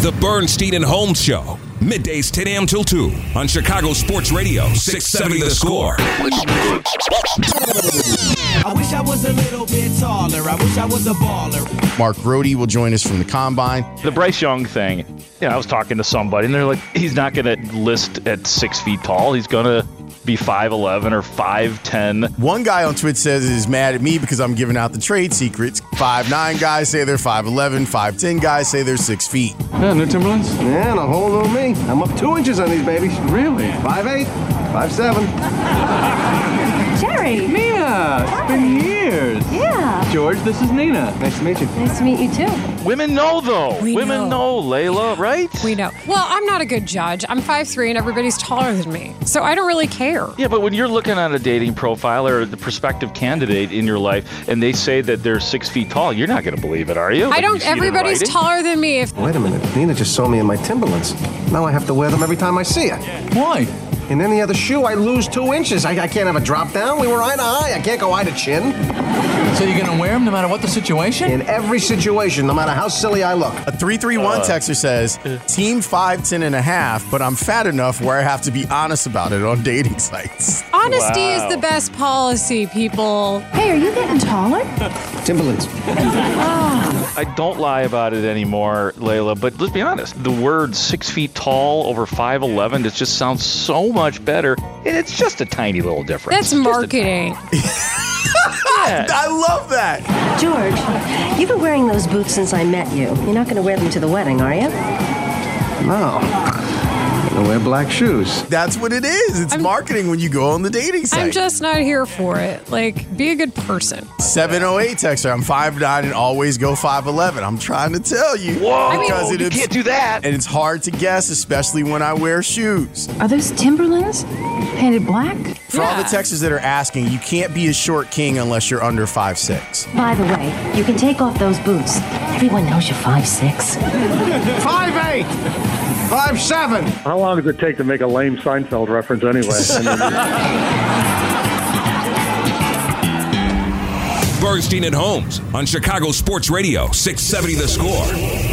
The Bernstein and Holmes Show. Middays 10 a.m. till 2 on Chicago Sports Radio, 670 The Score. I wish I was a little bit taller. I wish I was a baller. Mark Brody will join us from the combine. The Bryce Young thing, you know, I was talking to somebody and they're like, he's not going to list at six feet tall. He's going to be 5'11 or 5'10. One guy on Twitch says he's mad at me because I'm giving out the trade secrets. 5'9 guys say they're 5'11, 5'10 guys say they're 6 feet. Yeah, new Timberlands? Yeah, and a whole new me. I'm up two inches on these babies. Really? 5'8, 5'7. Jerry. Nina, it's been years. Yeah. George, this is Nina. Nice to meet you. Nice to meet you too. Women know though. We Women know. know. Layla, right? We know. Well, I'm not a good judge. I'm 5'3 and everybody's taller than me. So I don't really care. Yeah, but when you're looking at a dating profile or the prospective candidate in your life and they say that they're six feet tall, you're not going to believe it, are you? I Like, don't. see it in Everybody's taller than me. If Wait a minute. Nina just saw me in my Timberlands. Now I have to wear them every time I see her. Why? In any other shoe, I lose two inches. I, I can't have a drop down. We were eye to eye. I can't go eye to chin. So you're gonna wear them no matter what the situation? In every situation, no matter how silly I look. A 331 uh. texter says, Team 5'10 and a half, but I'm fat enough where I have to be honest about it on dating sites. honesty Wow. is the best policy, people. Hey, are you getting taller? Timberlands. Ah. I don't lie about it anymore, Layla, but let's be honest. The word six feet tall over 5'11, it just sounds so much better. And it's just a tiny little difference. That's Just a- marketing. Yeah. I love that. George, you've been wearing those boots since I met you. You're not going to wear them to the wedding, are you? No. I'm wear black shoes. That's what it is. It's I'm- marketing when you go on the dating site. I'm just not here for it. Like, be a good person. 708 texter. I'm 5'9 and always go 5'11. I'm trying to tell you. Whoa, Because it you is- can't do that. And it's hard to guess, especially when I wear shoes. Are those Timberlands painted black? For all the Yeah. texters that are asking, you can't be a short king unless you're under 5'6. By the way, you can take off those boots. Everyone knows you're 5'6. 5'8, 5'7. How long does it take to make a lame Seinfeld reference anyway? Bernstein and Holmes on Chicago Sports Radio, 670 The Score.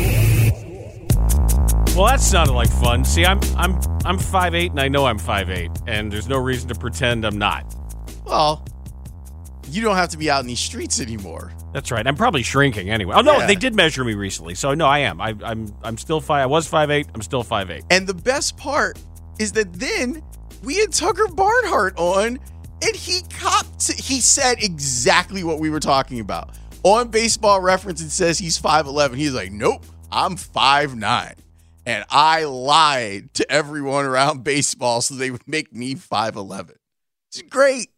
Well, that sounded like fun. See, I'm I'm I'm 5'8 and I know I'm five eight, and there's no reason to pretend I'm not. Well, you don't have to be out in these streets anymore. That's right. I'm probably shrinking anyway. Oh no, Yeah. they did measure me recently. So no, I am. I, I'm I'm still 5 I was five eight. I'm still five eight. And the best part is that then we had Tucker Barnhart on, and he copped. He said exactly what we were talking about on Baseball Reference. It says he's five eleven. He's like, nope, I'm five nine, and I lied to everyone around baseball so they would make me five eleven. It's great.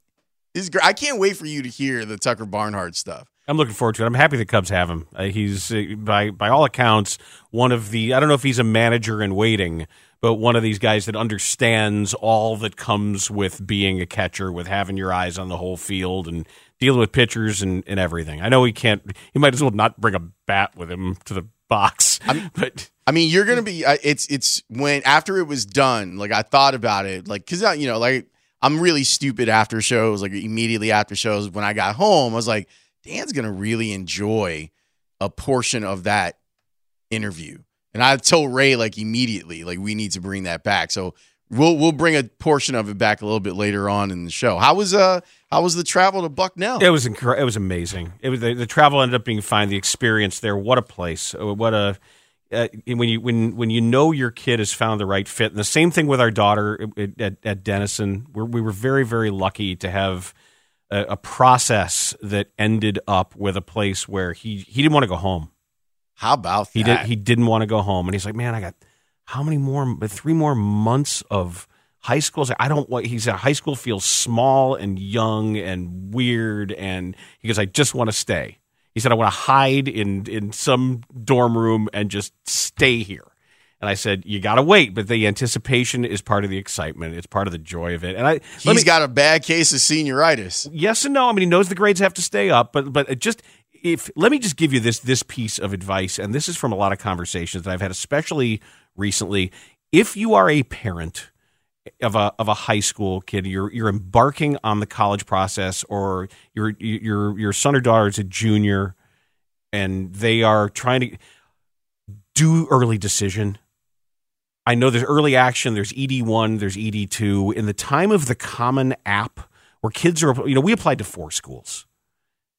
It's great. I can't wait for you to hear the Tucker Barnhart stuff. I'm looking forward to it. I'm happy the Cubs have him. Uh, he's uh, by by all accounts one of the I don't know if he's a manager in waiting, but one of these guys that understands all that comes with being a catcher, with having your eyes on the whole field and dealing with pitchers and, and everything. I know he can't. He might as well not bring a bat with him to the box. but I mean, you're gonna be. uh, It's it's when after it was done. Like I thought about it, like because you know, like I'm really stupid after shows. Like immediately after shows, when I got home, I was like, Dan's gonna really enjoy a portion of that interview. And I told Ray like immediately, like we need to bring that back. So we'll we'll bring a portion of it back a little bit later on in the show. How was uh how was the travel to Bucknell? It was incredible. It was amazing. It was the, the travel ended up being fine. The experience there, what a place! What a uh, when you when when you know your kid has found the right fit, and the same thing with our daughter at, at, at Denison, we're, we were very very lucky to have a, a process that ended up with a place where he he didn't want to go home. How about He that? did. He didn't want to go home, and he's like, "Man, I got how many more? Three more months of high school." I I don't want. He said, "High school feels small and young and weird," and he goes, "I just want to stay." He said, "I want to hide in in some dorm room and just stay here." And I said, "You got to wait, but the anticipation is part of the excitement. It's part of the joy of it." And I, He's me- got a bad case of senioritis. yes and no. I mean, he knows the grades have to stay up, but but just if let me just give you this this piece of advice, and this is from a lot of conversations that I've had, especially recently. If you are a parent of a of a high school kid, you're you're embarking on the college process, or your your your son or daughter is a junior, and they are trying to do early decision. I know there's early action, there's ED1, there's ED2. In the time of the Common App, where kids are, you know, we applied to four schools.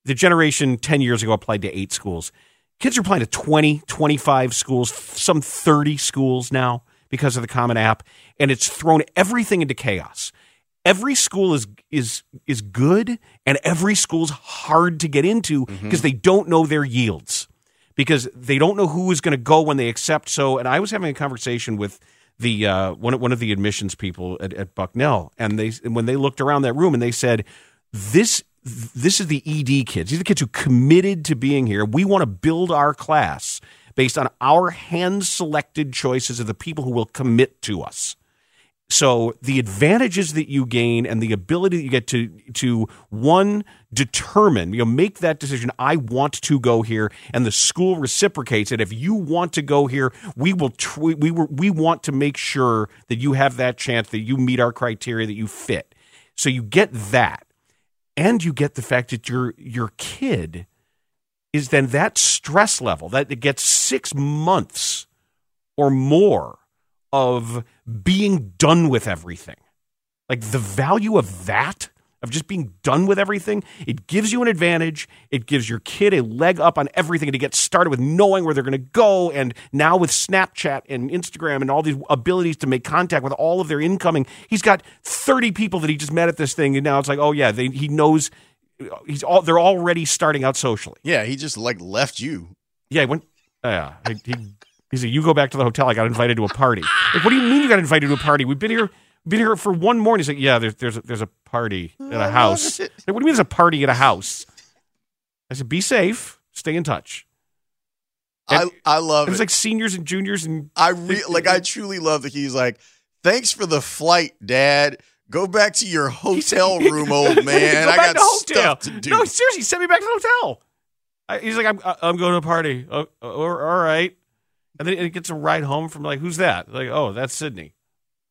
The generation 10 years ago applied to eight schools. Kids are applying to 20, 25 schools, some 30 schools now because of the Common App, and it's thrown everything into chaos. Every school is is is good, and every school's hard to get into because they don't know their yields because they don't know who is going to go when they accept. So, and I was having a conversation with the uh, one one of the admissions people at, at Bucknell, and they when they looked around that room and they said, "This this is the ED kids. These are the kids who committed to being here. We want to build our class based on our hand selected choices of the people who will commit to us." So the advantages that you gain and the ability that you get to to one determine, you know, make that decision. I want to go here, and the school reciprocates it. If you want to go here, we will. Tr- we we want to make sure that you have that chance that you meet our criteria that you fit. So you get that, and you get the fact that your your kid is then that stress level that it gets six months or more of being done with everything. Like the value of that, of just being done with everything, it gives you an advantage. It gives your kid a leg up on everything to get started with knowing where they're going to go. And now with Snapchat and Instagram and all these abilities to make contact with all of their incoming, he's got 30 people that he just met at this thing. And now it's like, oh, yeah, they, he knows he's all, they're already starting out socially. Yeah, he just like left you. Yeah, he went. Yeah, he, he, he said, "You go back to the hotel. I got invited to a party." Like, what do you mean you got invited to a party? We've been here, been here for one morning. He's like, "Yeah, there's there's a, there's a party at a oh, house." Like, what do you mean there's a party at a house? I said, "Be safe. Stay in touch." I I love It was like seniors and juniors and I re- like I truly love that he's like, "Thanks for the flight, Dad. Go back to your hotel room, old man. Go I got to hotel. stuff to do." No, seriously, send me back to the hotel. I, he's like, I'm, uh, I'm going to a party. Oh, oh, all right. And then it gets a ride home from like, who's that? Like, oh, that's Sydney.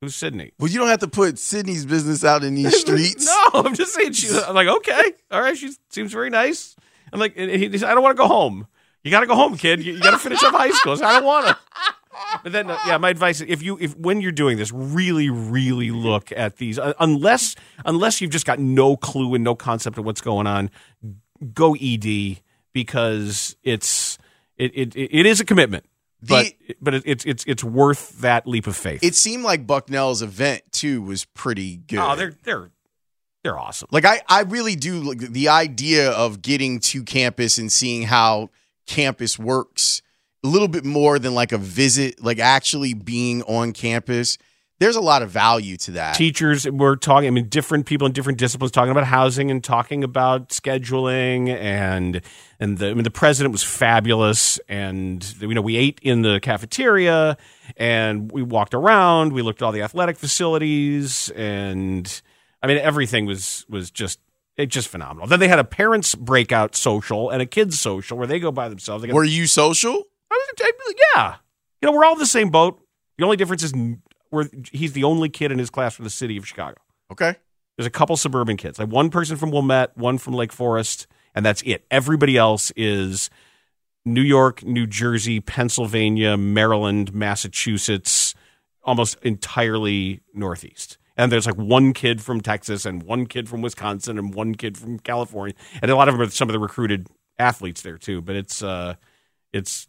Who's Sydney? well, you don't have to put Sydney's business out in these streets. no, I'm just saying. She, I'm like, okay, all right. She seems very nice. I'm like, and he, he I don't want to go home. You got to go home, kid. You, you got to finish up high school. So I don't want to. But then, uh, yeah, my advice: is if you, if when you're doing this, really, really look at these. Uh, unless, unless you've just got no clue and no concept of what's going on, go ED because it's it it, it is a commitment. But but it, it's it's it's worth that leap of faith. It seemed like Bucknell's event too was pretty good. oh, they're they're they're awesome. Like I, I really do like the idea of getting to campus and seeing how campus works a little bit more than like a visit, like actually being on campus. There's a lot of value to that. teachers were talking i mean different people in different disciplines talking about housing and talking about scheduling and and the, I mean, the president was fabulous and you know we ate in the cafeteria and we walked around we looked at all the athletic facilities and i mean everything was was just it just phenomenal then they had a parents breakout social and a kids social where they go by themselves got- Were you social? I was, I, yeah. You know, we're all in the same boat. The only difference is we're, he's the only kid in his class from the city of Chicago. Okay. There's a couple suburban kids, like one person from Wilmette, one from Lake Forest, and that's it. Everybody else is New York, New Jersey, Pennsylvania, Maryland, Massachusetts, almost entirely Northeast. And there's like one kid from Texas and one kid from Wisconsin and one kid from California. And a lot of them are some of the recruited athletes there too. But it's uh It's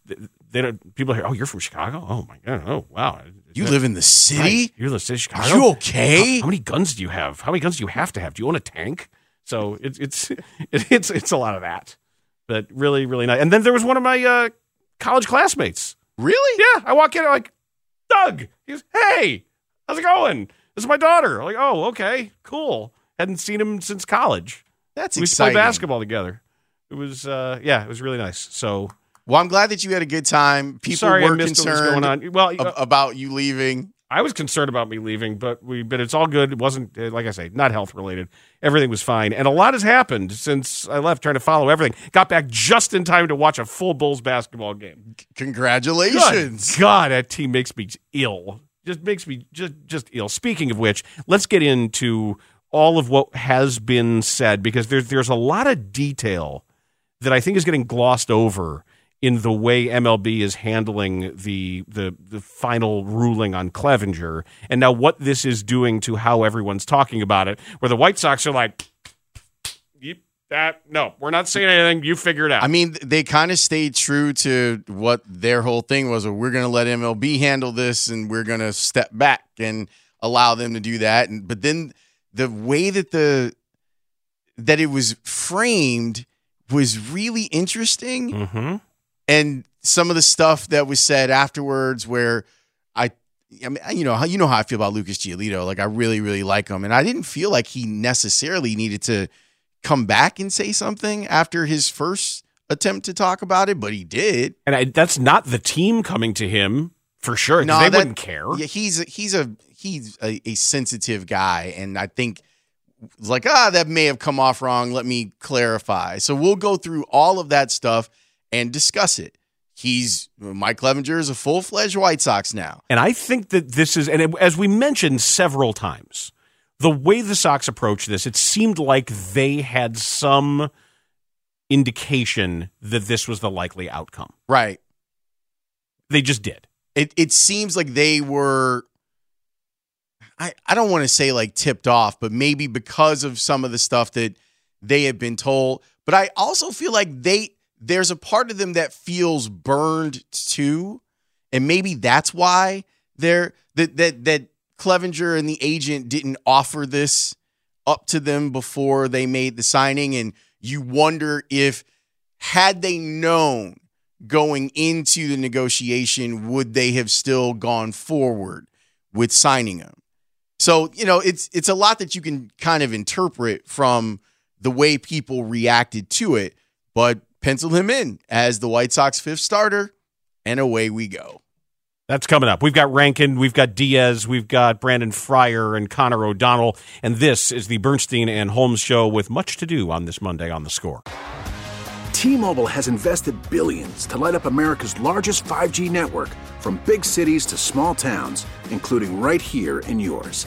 they don't people hear. Oh, you're from Chicago. Oh my god. Oh wow. You live in the city? Right. You're in the city of Chicago. Are you okay? How, how, many guns do you have? How many guns do you have to have? Do you own a tank? So it's it's it's it's a lot of that. But really, really nice. And then there was one of my uh, college classmates. Really? Yeah. I walk in, I'm like, Doug. He goes, Hey, how's it going? This is my daughter. I'm like, oh, okay, cool. Hadn't seen him since college. That's we exciting. played basketball together. It was, uh, yeah, it was really nice. So, well, I'm glad that you had a good time. People sorry were I missed what was concerned. Well, ab- about you leaving. I was concerned about me leaving, but we, but it's all good. It wasn't, uh, like I say, not health related. Everything was fine, and a lot has happened since I left. Trying to follow everything, got back just in time to watch a full Bulls basketball game. Congratulations! Good God, that team makes me ill. Just makes me just just ill. Speaking of which, let's get into all of what has been said because there's there's a lot of detail that I think is getting glossed over in the way MLB is handling the the the final ruling on Clevinger. And now what this is doing to how everyone's talking about it where the White Sox are like that no we're not saying anything. You figure it out. I mean they kind of stayed true to what their whole thing was we're going to let MLB handle this and we're going to step back and allow them to do that. And but then the way that the that it was framed was really interesting. Mm-hmm. And some of the stuff that was said afterwards where I I mean you know how you know how I feel about Lucas Giolito. Like I really really like him. And I didn't feel like he necessarily needed to come back and say something after his first attempt to talk about it but he did. And I, that's not the team coming to him for sure no, they that, wouldn't care. Yeah he's a, he's a he's a, a sensitive guy and I think like ah that may have come off wrong. Let me clarify. So we'll go through all of that stuff and discuss it. He's mike clevinger is a full-fledged white sox now. And i think that this is and as we mentioned several times the way the sox approached this it seemed like they had some indication that this was the likely outcome. Right. They just did. It, it seems like they were I, I don't want to say like tipped off, but maybe because of some of the stuff that they had been told. But I also feel like they there's a part of them that feels burned too. And maybe that's why they're that that that Clevinger and the agent didn't offer this up to them before they made the signing. And you wonder if had they known going into the negotiation, would they have still gone forward with signing him? So, you know, it's it's a lot that you can kind of interpret from the way people reacted to it, but pencil him in as the White Sox fifth starter, and away we go. That's coming up. We've got Rankin, we've got Diaz, we've got Brandon Fryer and Connor O'Donnell, and this is the Bernstein and Holmes show with much to do on this Monday on the score. T-Mobile has invested billions to light up America's largest 5G network from big cities to small towns, including right here in yours.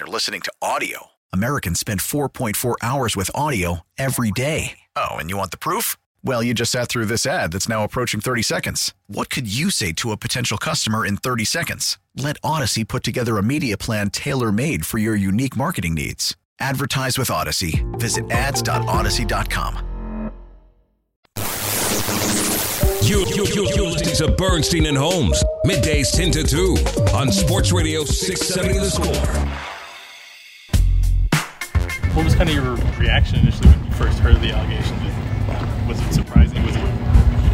they're listening to audio. Americans spend 4.4 hours with audio every day. Oh, and you want the proof? Well, you just sat through this ad that's now approaching 30 seconds. What could you say to a potential customer in 30 seconds? Let Audacy put together a media plan tailor made for your unique marketing needs. Advertise with Audacy. Visit ads.audacy.com. You, you, you, you're listening to Bernstein and Holmes, middays 10 to 2 on Sports Radio 670 The Score. What was kind of your reaction initially when you first heard the allegations? Was it surprising? Was it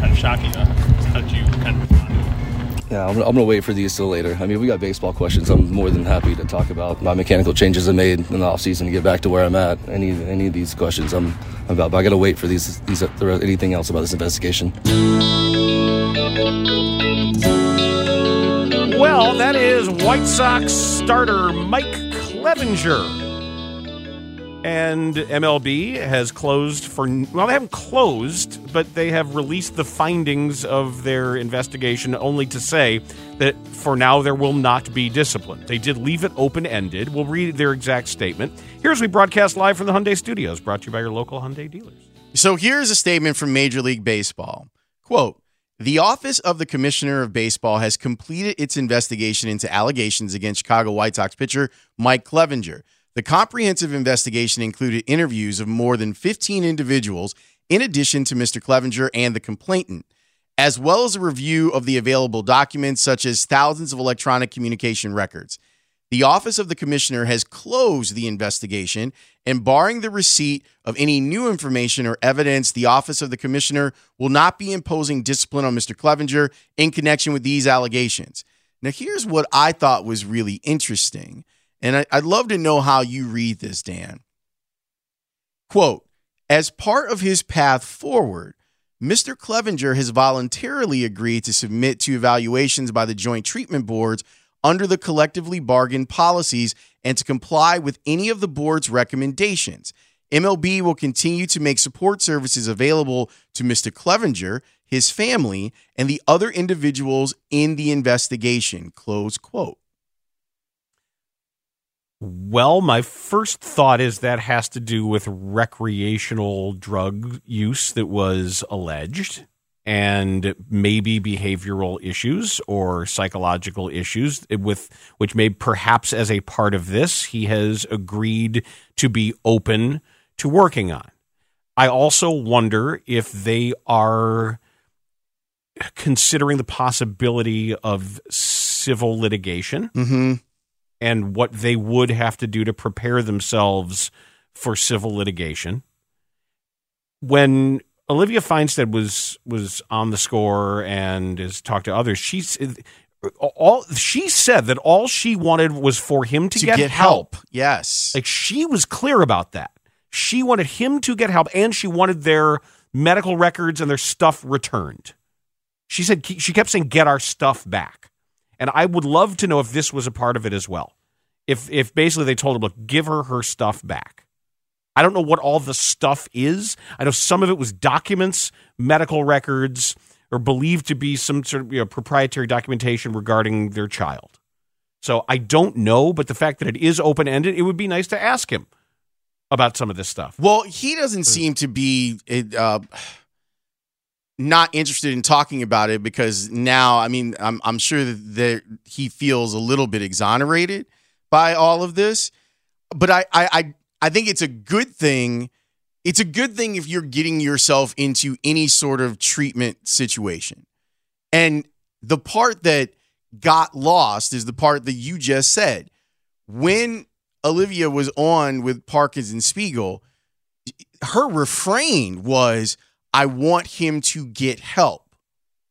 kind of shocking? How did you kind of respond to it? Yeah, I'm, I'm going to wait for these till later. I mean, we got baseball questions. I'm more than happy to talk about my mechanical changes I made in the offseason to get back to where I'm at. Any any of these questions I'm, I'm about, but I got to wait for these these uh, anything else about this investigation. Well, that is White Sox starter Mike Clevinger. And MLB has closed for, well, they haven't closed, but they have released the findings of their investigation only to say that for now there will not be discipline. They did leave it open ended. We'll read their exact statement. Here's we broadcast live from the Hyundai Studios, brought to you by your local Hyundai dealers. So here's a statement from Major League Baseball. Quote, the Office of the Commissioner of Baseball has completed its investigation into allegations against Chicago White Sox pitcher Mike Clevinger. The comprehensive investigation included interviews of more than 15 individuals, in addition to Mr. Clevinger and the complainant, as well as a review of the available documents, such as thousands of electronic communication records. The Office of the Commissioner has closed the investigation, and barring the receipt of any new information or evidence, the Office of the Commissioner will not be imposing discipline on Mr. Clevinger in connection with these allegations. Now, here's what I thought was really interesting, and I, would love to know how you read this, Dan. Quote As part of his path forward, Mr. Clevinger has voluntarily agreed to submit to evaluations by the Joint Treatment Boards under the collectively bargained policies and to comply with any of the board's recommendations. MLB will continue to make support services available to Mr. Clevinger, his family, and the other individuals in the investigation. Close quote. Well, my first thought is that has to do with recreational drug use that was alleged and maybe behavioral issues or psychological issues with which may perhaps as a part of this he has agreed to be open to working on. I also wonder if they are considering the possibility of civil litigation mm-hmm. And what they would have to do to prepare themselves for civil litigation. When Olivia Finestead was was on the score and has talked to others. She's all she said that all she wanted was for him to, to get, get help. help. Yes, like she was clear about that. She wanted him to get help, and she wanted their medical records and their stuff returned. She said she kept saying, "Get our stuff back," and I would love to know if this was a part of it as well. If if basically they told him, "Look, give her her stuff back." I don't know what all the stuff is. I know some of it was documents, medical records, or believed to be some sort of you know, proprietary documentation regarding their child. So I don't know, but the fact that it is open ended, it would be nice to ask him about some of this stuff. Well, he doesn't seem to be uh, not interested in talking about it because now, I mean, I'm, I'm sure that he feels a little bit exonerated by all of this. But I, I, I I think it's a good thing. It's a good thing if you're getting yourself into any sort of treatment situation. And the part that got lost is the part that you just said. When Olivia was on with Parkins and Spiegel, her refrain was, I want him to get help.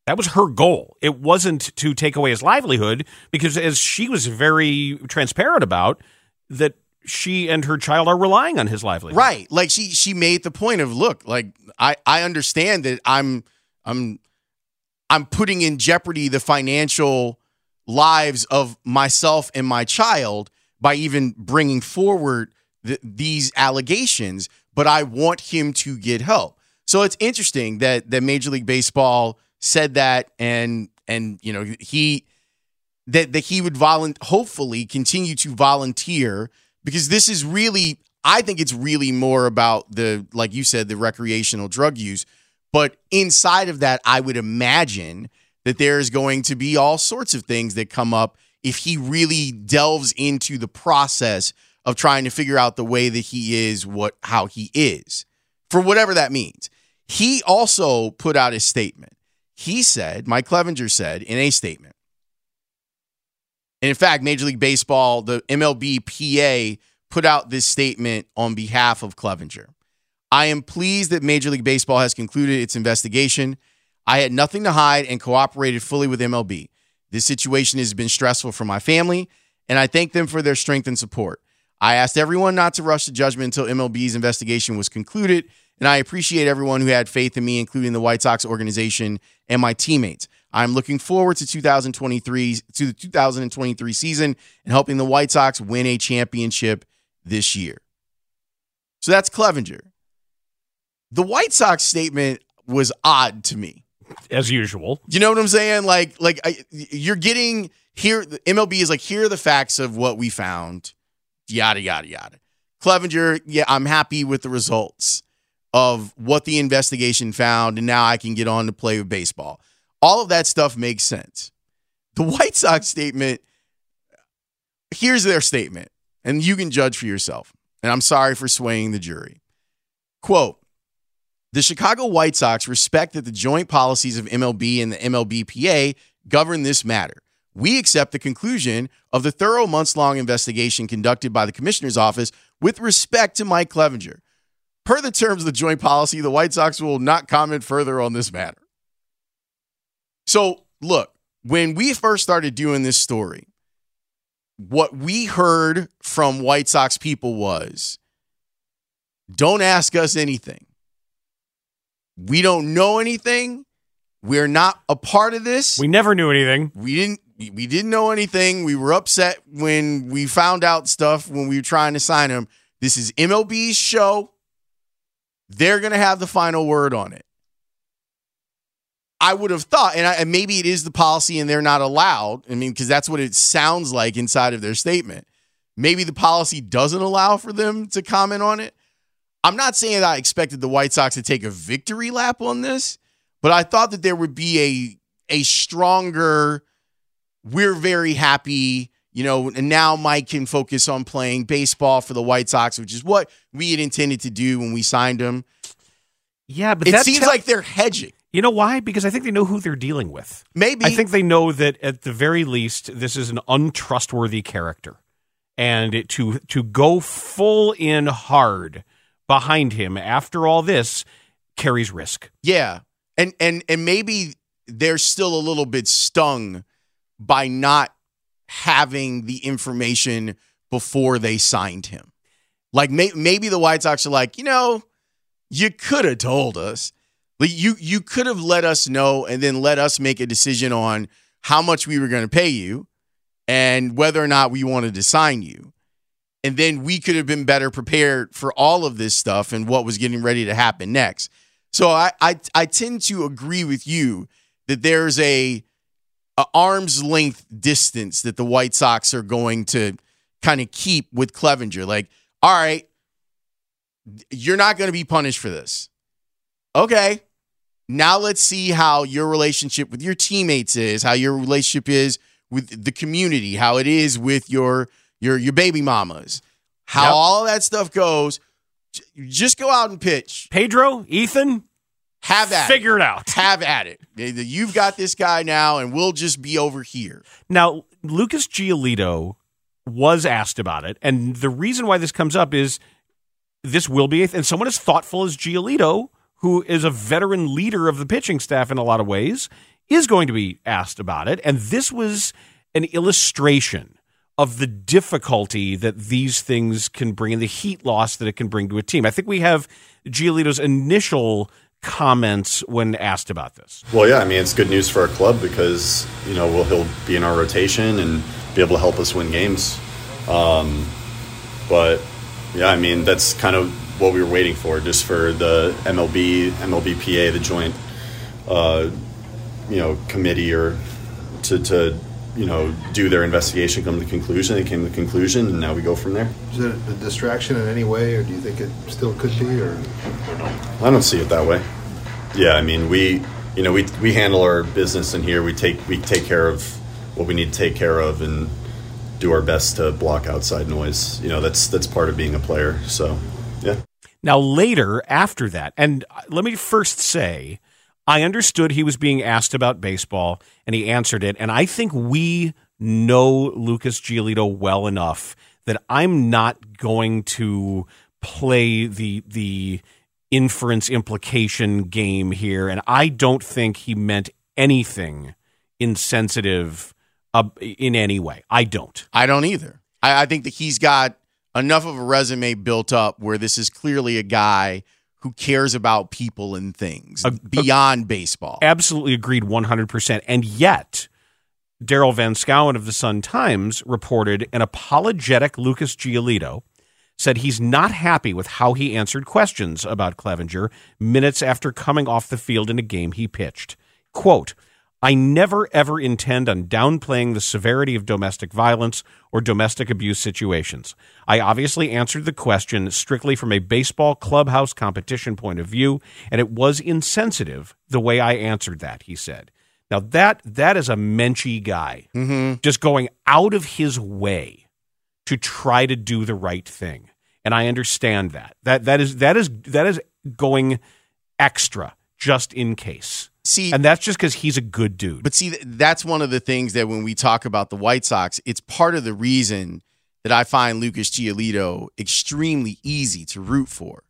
That was her goal. It wasn't to take away his livelihood because, as she was very transparent about, that she and her child are relying on his livelihood. Right. Like she she made the point of look, like I I understand that I'm I'm I'm putting in jeopardy the financial lives of myself and my child by even bringing forward the, these allegations, but I want him to get help. So it's interesting that that Major League Baseball said that and and you know he that that he would volun- hopefully continue to volunteer because this is really I think it's really more about the like you said the recreational drug use, but inside of that I would imagine that there is going to be all sorts of things that come up if he really delves into the process of trying to figure out the way that he is what how he is for whatever that means. He also put out a statement. He said, Mike Clevinger said in a statement and in fact, Major League Baseball, the MLB PA, put out this statement on behalf of Clevinger. I am pleased that Major League Baseball has concluded its investigation. I had nothing to hide and cooperated fully with MLB. This situation has been stressful for my family, and I thank them for their strength and support. I asked everyone not to rush to judgment until MLB's investigation was concluded, and I appreciate everyone who had faith in me, including the White Sox organization and my teammates. I'm looking forward to 2023 to the 2023 season and helping the White Sox win a championship this year. So that's Clevinger. The White Sox statement was odd to me. As usual. You know what I'm saying? Like, like I, you're getting here. The MLB is like, here are the facts of what we found. Yada yada yada. Clevinger, yeah, I'm happy with the results of what the investigation found, and now I can get on to play baseball. All of that stuff makes sense. The White Sox statement. Here's their statement, and you can judge for yourself. And I'm sorry for swaying the jury. Quote The Chicago White Sox respect that the joint policies of MLB and the MLBPA govern this matter. We accept the conclusion of the thorough months long investigation conducted by the Commissioner's Office with respect to Mike Clevinger. Per the terms of the joint policy, the White Sox will not comment further on this matter. So, look, when we first started doing this story, what we heard from White Sox people was don't ask us anything. We don't know anything. We're not a part of this. We never knew anything. We didn't we didn't know anything. We were upset when we found out stuff when we were trying to sign him. This is MLB's show. They're going to have the final word on it. I would have thought, and, I, and maybe it is the policy and they're not allowed. I mean, because that's what it sounds like inside of their statement. Maybe the policy doesn't allow for them to comment on it. I'm not saying that I expected the White Sox to take a victory lap on this, but I thought that there would be a a stronger. We're very happy, you know, and now Mike can focus on playing baseball for the White Sox, which is what we had intended to do when we signed him. Yeah, but it seems like they're hedging. You know why? Because I think they know who they're dealing with. Maybe. I think they know that at the very least, this is an untrustworthy character, and it, to to go full in hard behind him after all this carries risk. Yeah. And and and maybe they're still a little bit stung by not having the information before they signed him. Like may, maybe the White Sox are like, you know, you could have told us. You you could have let us know and then let us make a decision on how much we were going to pay you and whether or not we wanted to sign you. And then we could have been better prepared for all of this stuff and what was getting ready to happen next. So I I, I tend to agree with you that there's a, a arm's length distance that the White Sox are going to kind of keep with Clevinger. Like, all right, you're not going to be punished for this. Okay. Now let's see how your relationship with your teammates is, how your relationship is with the community, how it is with your your your baby mamas, how Yep. all that stuff goes. Just go out and pitch. Pedro, Ethan, have at it. figure it out. Have at it. You've got this guy now, and we'll just be over here. Now, Lucas Giolito was asked about it, and the reason why this comes up is this will be, and someone as thoughtful as Giolito, who is a veteran leader of the pitching staff in a lot of ways, is going to be asked about it. And this was an illustration of the difficulty that these things can bring and the heat loss that it can bring to a team. I think we have Giolito's initial comments when asked about this. Well, yeah, I mean, it's good news for our club because, you know, we'll, he'll be in our rotation and be able to help us win games. Um, but, yeah, I mean, that's kind of what we were waiting for, just for the MLB, MLBPA, the joint, uh, you know, committee or to, to, you know, do their investigation, come to the conclusion. They came to the conclusion, and now we go from there. Is it a distraction in any way, or do you think it still could be, or, or no? I don't see it that way. Yeah, I mean, we, you know, we we handle our business in here. We take we take care of what we need to take care of and do our best to block outside noise. You know, that's that's part of being a player. So, yeah. Now, later after that, and uh, let me first say, I understood he was being asked about baseball and he answered it. And I think we know Lucas Giolito well enough that I'm not going to play the, the inference implication game here. And I don't think he meant anything insensitive uh, in any way. I don't. I don't either. I, I think that he's got enough of a resume built up where this is clearly a guy who cares about people and things beyond baseball. Absolutely agreed 100%. And yet, Daryl Van Schouwen of the Sun Times reported an apologetic Lucas Giolito said he's not happy with how he answered questions about Clevinger minutes after coming off the field in a game he pitched. Quote, I never ever intend on downplaying the severity of domestic violence or domestic abuse situations. I obviously answered the question strictly from a baseball clubhouse competition point of view, and it was insensitive the way I answered that, he said. Now that that is a menschy guy, mm-hmm. just going out of his way to try to do the right thing, and I understand that. That that is that is that is going extra just in case. See, and that's just because he's a good dude. But see, that's one of the things that when we talk about the White Sox, it's part of the reason that I find Lucas Giolito extremely easy to root for.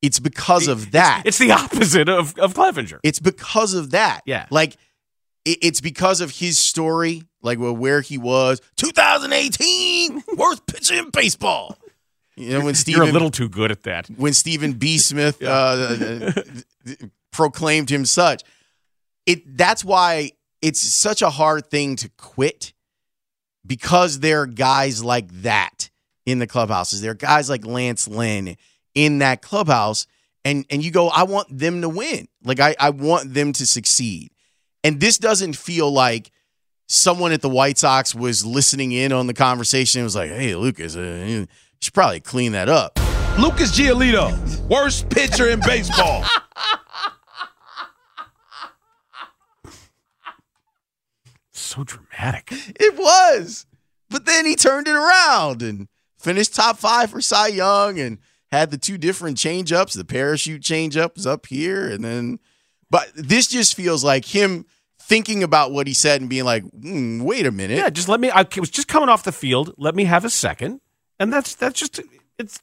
It's because of that. It's the opposite of, of Clevinger. It's because of that. Yeah. Like, it, it's because of his story, like where he was. 2018, worst pitcher in baseball. You know, when Steven, You're a little too good at that. when Stephen B. Smith uh, proclaimed him such. It that's why it's such a hard thing to quit because there are guys like that in the clubhouses. There are guys like Lance Lynn in that clubhouse, and and you go, I want them to win. Like I, I want them to succeed. And this doesn't feel like someone at the White Sox was listening in on the conversation and was like, "Hey, Lucas, uh, you should probably clean that up." Lucas Giolito, worst pitcher in baseball. So dramatic. It was. But then he turned it around and finished top five for Cy Young and had the two different change ups. The parachute change up was up here. And then, but this just feels like him thinking about what he said and being like, "Hmm, wait a minute. Yeah, just let me. I was just coming off the field. Let me have a second, and that's that's just it's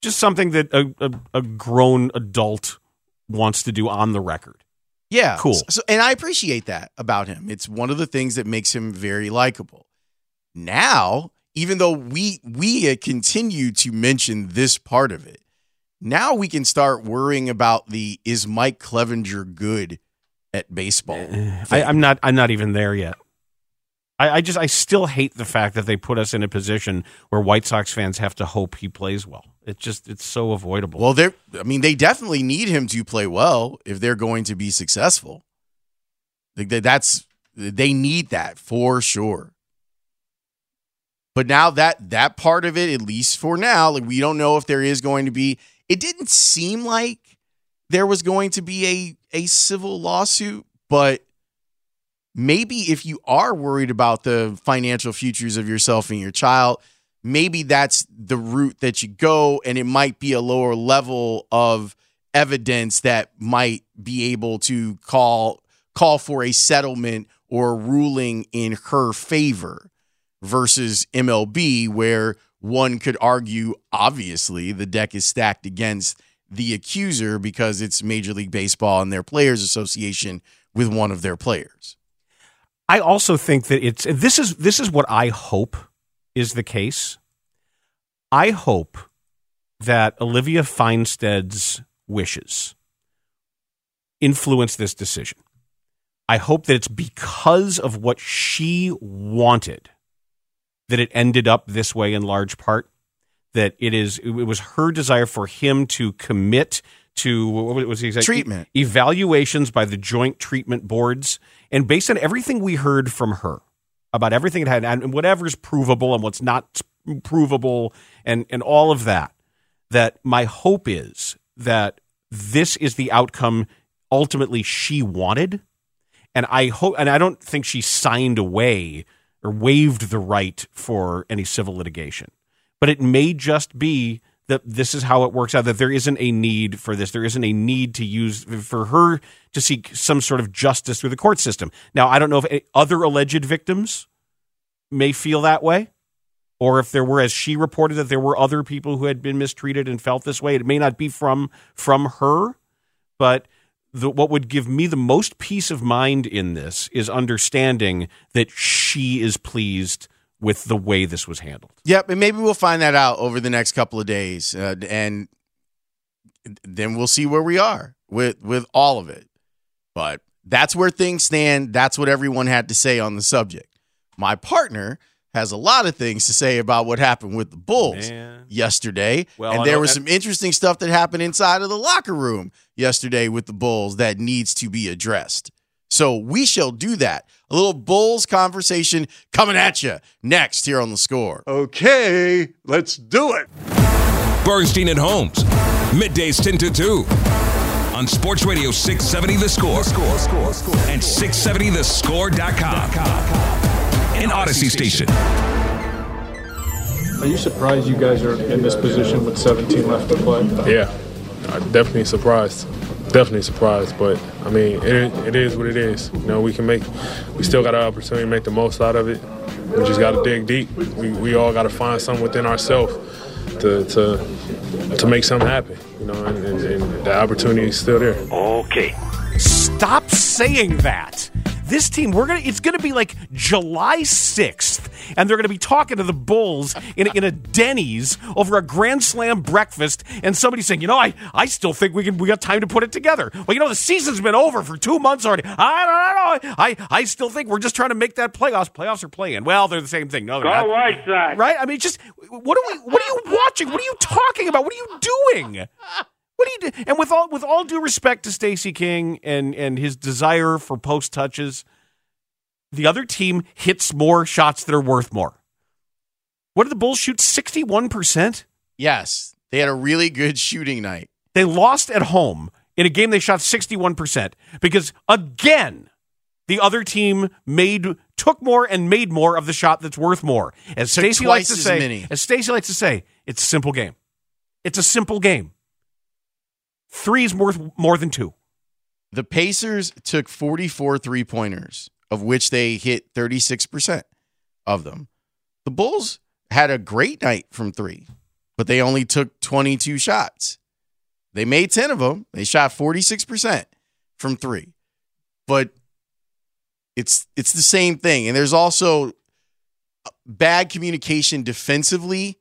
just something that a, a, a grown adult wants to do on the record. Yeah. Cool. So, and I appreciate that about him. It's one of the things that makes him very likable. Now, even though we we uh, continue to mention this part of it, now we can start worrying about the is Mike Clevinger good at baseball? Eh, I, I'm not. I'm not even there yet. I, I just. I still hate the fact that they put us in a position where White Sox fans have to hope he plays well. It just. It's so avoidable. Well, they're I mean, they definitely need him to play well if they're going to be successful. Like that's they need that for sure. But now that that part of it, at least for now, like we don't know if there is going to be. It didn't seem like there was going to be a a civil lawsuit, but maybe if you are worried about the financial futures of yourself and your child, maybe that's the route that you go, and it might be a lower level of evidence that might be able to call call for a settlement or a ruling in her favor versus MLB, where one could argue, obviously, the deck is stacked against the accuser because it's Major League Baseball and their Players Association with one of their players. I also think that it's this is this is what I hope is the case. I hope that Olivia Finestead's wishes influence this decision. I hope that it's because of what she wanted that it ended up this way in large part. That it is it was her desire for him to commit to what was the exact Treatment. evaluations by the joint treatment boards, and based on everything we heard from her about everything it had and whatever's provable and what's not provable and and all of that, that my hope is that this is the outcome ultimately she wanted, and I hope and I don't think she signed away or waived the right for any civil litigation, but it may just be that this is how it works out that there isn't a need for this. There isn't a need to use for her to seek some sort of justice through the court system. Now i don't know if other alleged victims may feel that way or if there were as she reported that there were other people who had been mistreated and felt this way. It may not be from from her but the, what would give me the most peace of mind in this is understanding that she is pleased with the way this was handled Yep, and maybe we'll find that out over the next couple of days, uh, and then we'll see where we are with with all of it. But that's where things stand. That's what everyone had to say on the subject. My partner has a lot of things to say about what happened with the Bulls Man. yesterday. Well, and there was some interesting stuff that happened inside of the locker room yesterday with the Bulls that needs to be addressed. So we shall do that. A little Bulls conversation coming at you next here on the score. Okay, let's do it. Bernstein and Holmes. Middays 10 to 2. On Sports Radio 670 The Score. And 670thescore.com. An Audacy station. Are you surprised you guys are in this position with 17 left to play? Yeah, I'm definitely surprised. Definitely surprised, but I mean, it, it is what it is. You know, we can make, we still got an opportunity to make the most out of it. We just got to dig deep. We, we all got to find something within ourselves to, to to make something happen. You know, and, and, and the opportunity is still there. Okay. Stop saying that. This team, we're gonna. It's gonna be like July sixth, and they're gonna be talking to the Bulls in, a- in a Denny's over a Grand Slam breakfast, and somebody saying, "You know, I, I still think we can. We got time to put it together." Well, you know, the season's been over for two months already. I don't know. I, I still think we're just trying to make that playoffs. Playoffs are playing. Well, they're the same thing. No, they're Go not. White Sox. Right? I mean, just what are we? What are you watching? What are you talking about? What are you doing? What do you do? And with all with all due respect to Stacey King and and his desire for post touches, the other team hits more shots that are worth more. What did the Bulls shoot? Sixty one percent. Yes, they had a really good shooting night. They lost at home in a game they shot sixty one percent because again. The other team made took more and made more of the shot that's worth more. As Took Stacey likes to say, many. as Stacey likes to say, it's a simple game. It's a simple game. Three is worth more than two. The Pacers took 44 three pointers, of which they hit 36% of them. The Bulls had a great night from three, but they only took 22 shots. They made 10 of them. They shot 46% from three. But it's it's the same thing. And there's also bad communication defensively.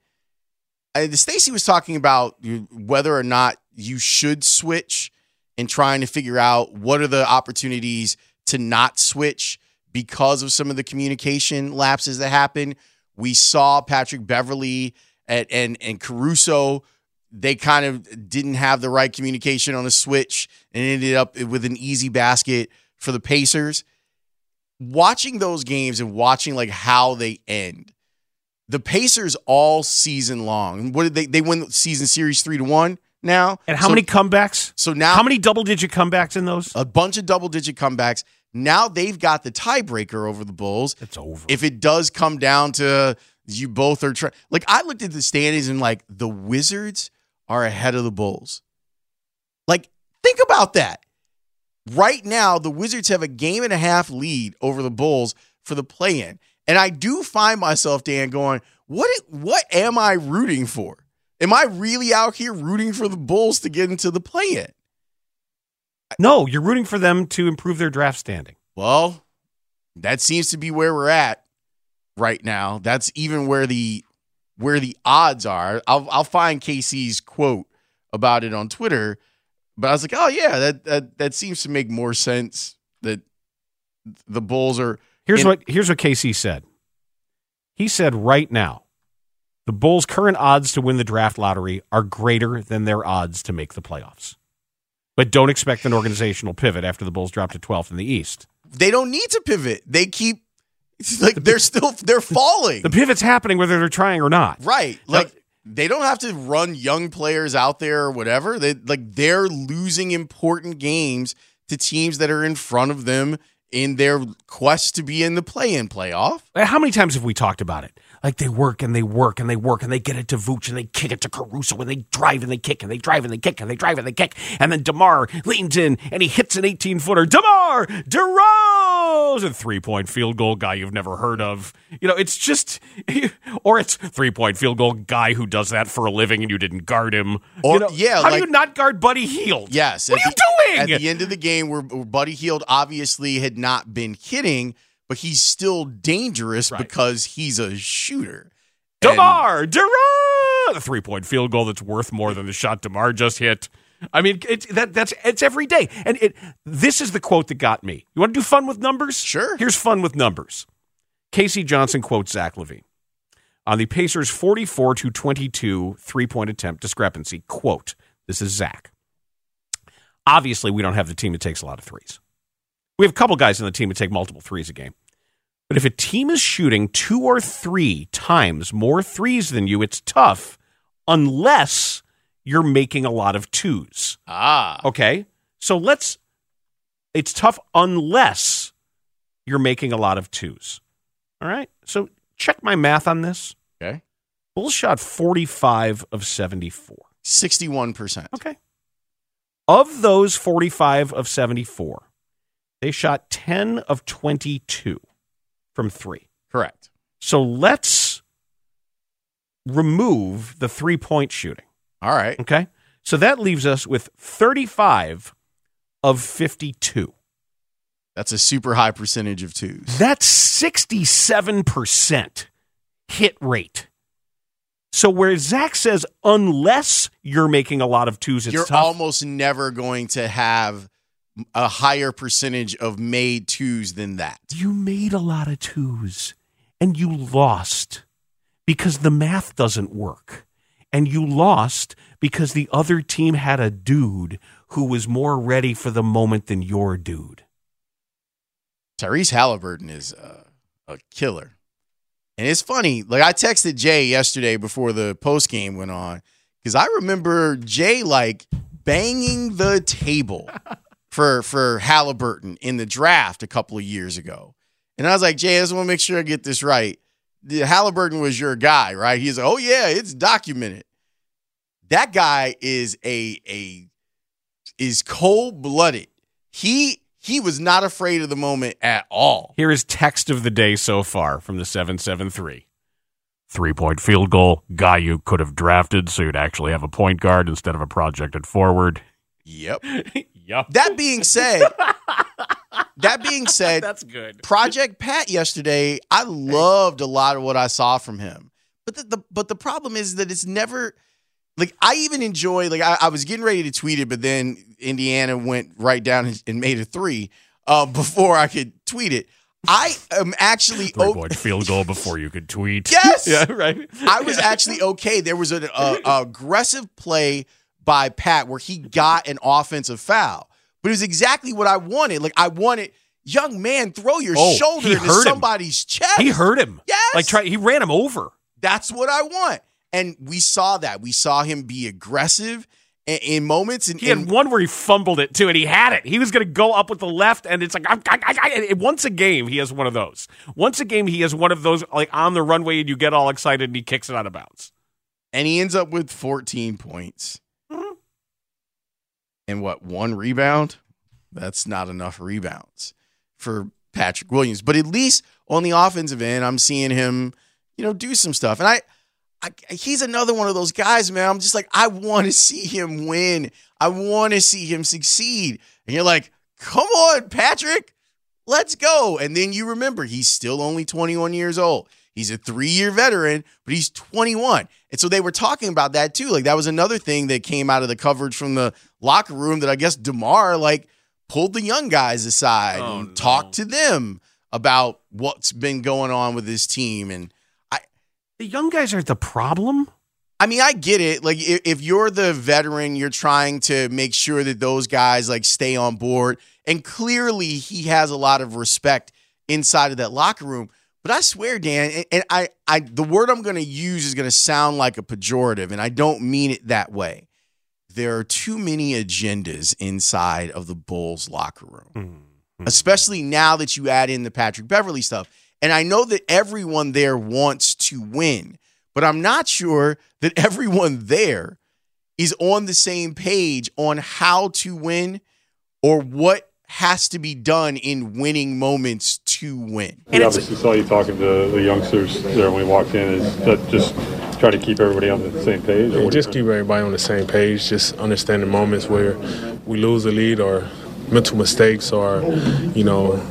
I, Stacey was talking about whether or not you should switch and trying to figure out what are the opportunities to not switch because of some of the communication lapses that happen. We saw Patrick Beverley and and, and Caruso. They kind of didn't have the right communication on a switch and ended up with an easy basket for the Pacers. Watching those games and watching like how they end, the Pacers all season long. What did they? They win the season series three to one now. And how So- many comebacks? So now, How many double digit comebacks in those? a bunch of double digit comebacks. Now they've got the tiebreaker over the Bulls. It's over. If it does come down to you both are trying, like I looked at the standings and like the Wizards are ahead of the Bulls. Like think about that. Right now, the Wizards have a game and a half lead over the Bulls for the play-in, and I do find myself Dan going, what? What am I rooting for? Am I really out here rooting for the Bulls to get into the play-in? No, you're rooting for them to improve their draft standing. Well, that seems to be where we're at right now. That's even where the where the odds are. I'll I'll find KC's quote about it on Twitter, but I was like, oh yeah, that that that seems to make more sense. That the Bulls are Here's in- what here's what KC said. He said right now, the Bulls' current odds to win the draft lottery are greater than their odds to make the playoffs. But don't expect an organizational pivot after the Bulls drop to 12th in the East. they don't need to pivot. They keep like they're still they're falling. The pivot's happening whether they're trying or not. Right. Like they don't have to run young players out there or whatever. They like they're losing important games to teams that are in front of them in their quest to be in the play-in playoff. How many times have we talked about it? Like they work and they work and they work and they get it to Vooch and they kick it to Caruso and they drive and they kick and they drive and they kick and they drive and they kick. And then DeMar leans in and he hits an 18 footer. DeMar DeRozan, three point field goal guy you've never heard of. You know, it's just, or it's three point field goal guy who does that for a living and you didn't guard him. Or- You know, yeah, how do you not guard Buddy Hield? Yes. What at are you the- doing? At the end of the game where, where Buddy Hield obviously had not been hitting, but he's still dangerous because he's a shooter. And- DeMar a three point field goal that's worth more than the shot DeMar just hit. I mean, it's that that's it's every day. And it this is the quote that got me. You want to do fun with numbers? Sure. Here's fun with numbers. KC Johnson quotes Zach LaVine on the Pacers' 44 to 22 three point attempt discrepancy. Quote, this is Zach. Obviously, we don't have the team that takes a lot of threes. We have a couple guys on the team that take multiple threes a game. But if a team is shooting two or three times more threes than you, it's tough unless you're making a lot of twos. Ah. Okay. So let's, it's tough unless you're making a lot of twos. All right. So check my math on this. Okay. Bulls shot 45 of 74. 61%. Okay. Of those 45 of 74, they shot 10 of 22 from three. Correct. So let's remove the three point shooting. All right. Okay. So that leaves us with 35 of 52. That's a super high percentage of twos. That's 67% hit rate. So where Zach says, unless you're making a lot of twos, it's You're tough. almost never going to have a higher percentage of made twos than that. you made a lot of twos and you lost because the math doesn't work. And you lost because the other team had a dude who was more ready for the moment than your dude. Tyrese Halliburton is a, a killer. And it's funny, like I texted Jay yesterday before the post game went on because I remember Jay like banging the table for for Halliburton in the draft a couple of years ago. And I was like, Jay, I just want to make sure I get this right. The Halliburton was your guy, right? He's like, oh yeah, it's documented. That guy is a a is cold blooded. He he was not afraid of the moment at all. Here is text of the day so far from the 773. Three point field goal, guy you could have drafted so you'd actually have a point guard instead of a projected forward. Yep. Yep. That being said, that being said, That's good. Project Pat yesterday, I loved a lot of what I saw from him. But the, the but the problem is that it's never like I even enjoy like I, I was getting ready to tweet it, but then Indiana went right down and, and made a three uh, before I could tweet it. I am actually Three o- point field goal before you could tweet. Yes. yeah, right. I was actually okay. There was an a aggressive play by Pat where he got an offensive foul, but it was exactly what I wanted. Like I wanted, young man, throw your Oh, shoulder into hurt him. somebody's chest. He hurt him. Yes. Like try, he ran him over. That's what I want, and we saw that. We saw him be aggressive in, in moments. And, He had and one where he fumbled it too, and he had it. He was going to go up with the left, and it's like I, I, I- once a game he has one of those. Once a game he has one of those like on the runway, and you get all excited, and he kicks it out of bounds. and he ends up with 14 points. And what, one rebound? That's not enough rebounds for Patrick Williams. But at least on the offensive end, I'm seeing him, you know, do some stuff. And I, I he's another one of those guys, man. I'm just like, I want to see him win. I want to see him succeed. And you're like, come on, Patrick, let's go. And then you remember he's still only 21 years old. He's a three year veteran, but he's 21. And so they were talking about that too. Like that was another thing that came out of the coverage from the locker room that I guess DeMar like pulled the young guys aside Oh, and talked to them about what's been going on with his team. And I, The young guys aren't the problem. I mean, I get it. Like, if, if you're the veteran, you're trying to make sure that those guys like stay on board. And clearly, he has a lot of respect inside of that locker room. But I swear, Dan, and, and I, I, the word I'm going to use is going to sound like a pejorative, and I don't mean it that way. There are too many agendas inside of the Bulls locker room, mm-hmm. Mm-hmm. especially now that you add in the Patrick Beverley stuff. And I know that everyone there wants to win, but I'm not sure that everyone there is on the same page on how to win or what has to be done in winning moments to win. We obviously saw you talking to the youngsters there when we walked in. Is that just try to keep everybody on the same page? Yeah, what do you just keep everybody on the same page. Just understanding moments where we lose a lead or mental mistakes or, you know,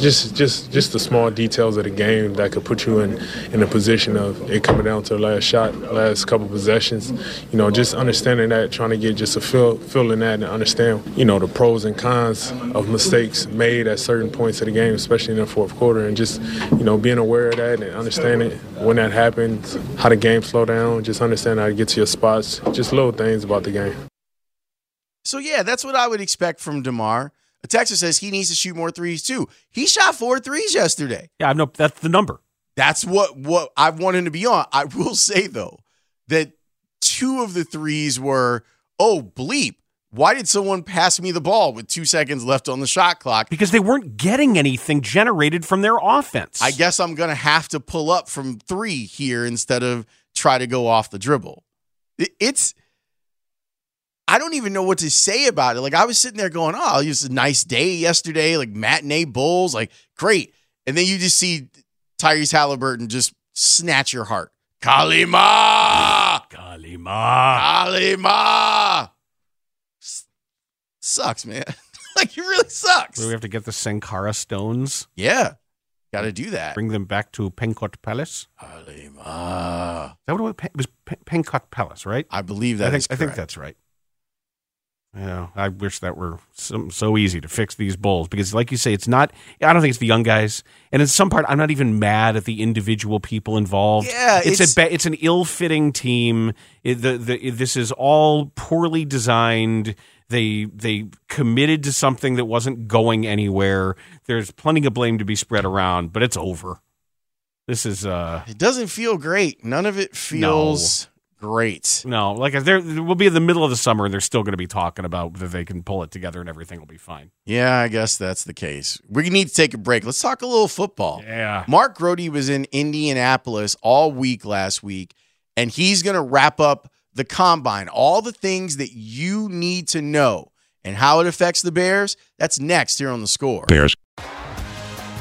just just just the small details of the game that could put you in in a position of it coming down to the last shot, last couple possessions. You know, just understanding that, trying to get just a feel feeling that and understand, you know, the pros and cons of mistakes made at certain points of the game, especially in the fourth quarter, and just you know being aware of that and understanding when that happens, how the game slow down, just understand how to get to your spots, just little things about the game. So yeah, that's what I would expect from Demar. Texas says he needs to shoot more threes too. He shot four threes yesterday. Yeah, I know that's the number. That's what what I want him to be on. I will say though that two of the threes were oh bleep. Why did someone pass me the ball with two seconds left on the shot clock? Because they weren't getting anything generated from their offense. I guess I'm gonna have to pull up from three here instead of try to go off the dribble. It's I don't even know what to say about it. Like I was sitting there going, "Oh, it was a nice day yesterday, like matinee Bulls, like great." And then you just see Tyrese Halliburton just snatch your heart. Kali Ma, Kalima, Kali Ma. Sucks, man. like it really sucks. Do we have to get the Sankara stones? Yeah, got to do that. Bring them back to Pankot Palace. Kali Ma. Is that what it was? Pankot Palace, right? I believe that I think I think that's right. Yeah, I wish that were so, so easy to fix these bulls because, like you say, it's not. I don't think it's the young guys, and in some part, I'm not even mad at the individual people involved. Yeah, it's, it's- a it's an ill-fitting team. It, the, the, this is all poorly designed. They they committed to something that wasn't going anywhere. There's plenty of blame to be spread around, but it's over. This is uh It doesn't feel great. None of it feels great. no like there we'll be in the middle of the summer and they're still going to be talking about that they can pull it together and everything will be fine. Yeah, I guess that's the case. We need to take a break. Let's talk a little football. Yeah. Mark Grote was in Indianapolis all week last week, and he's going to wrap up the combine, all the things that you need to know and how it affects the Bears. That's next here on the score. Bears.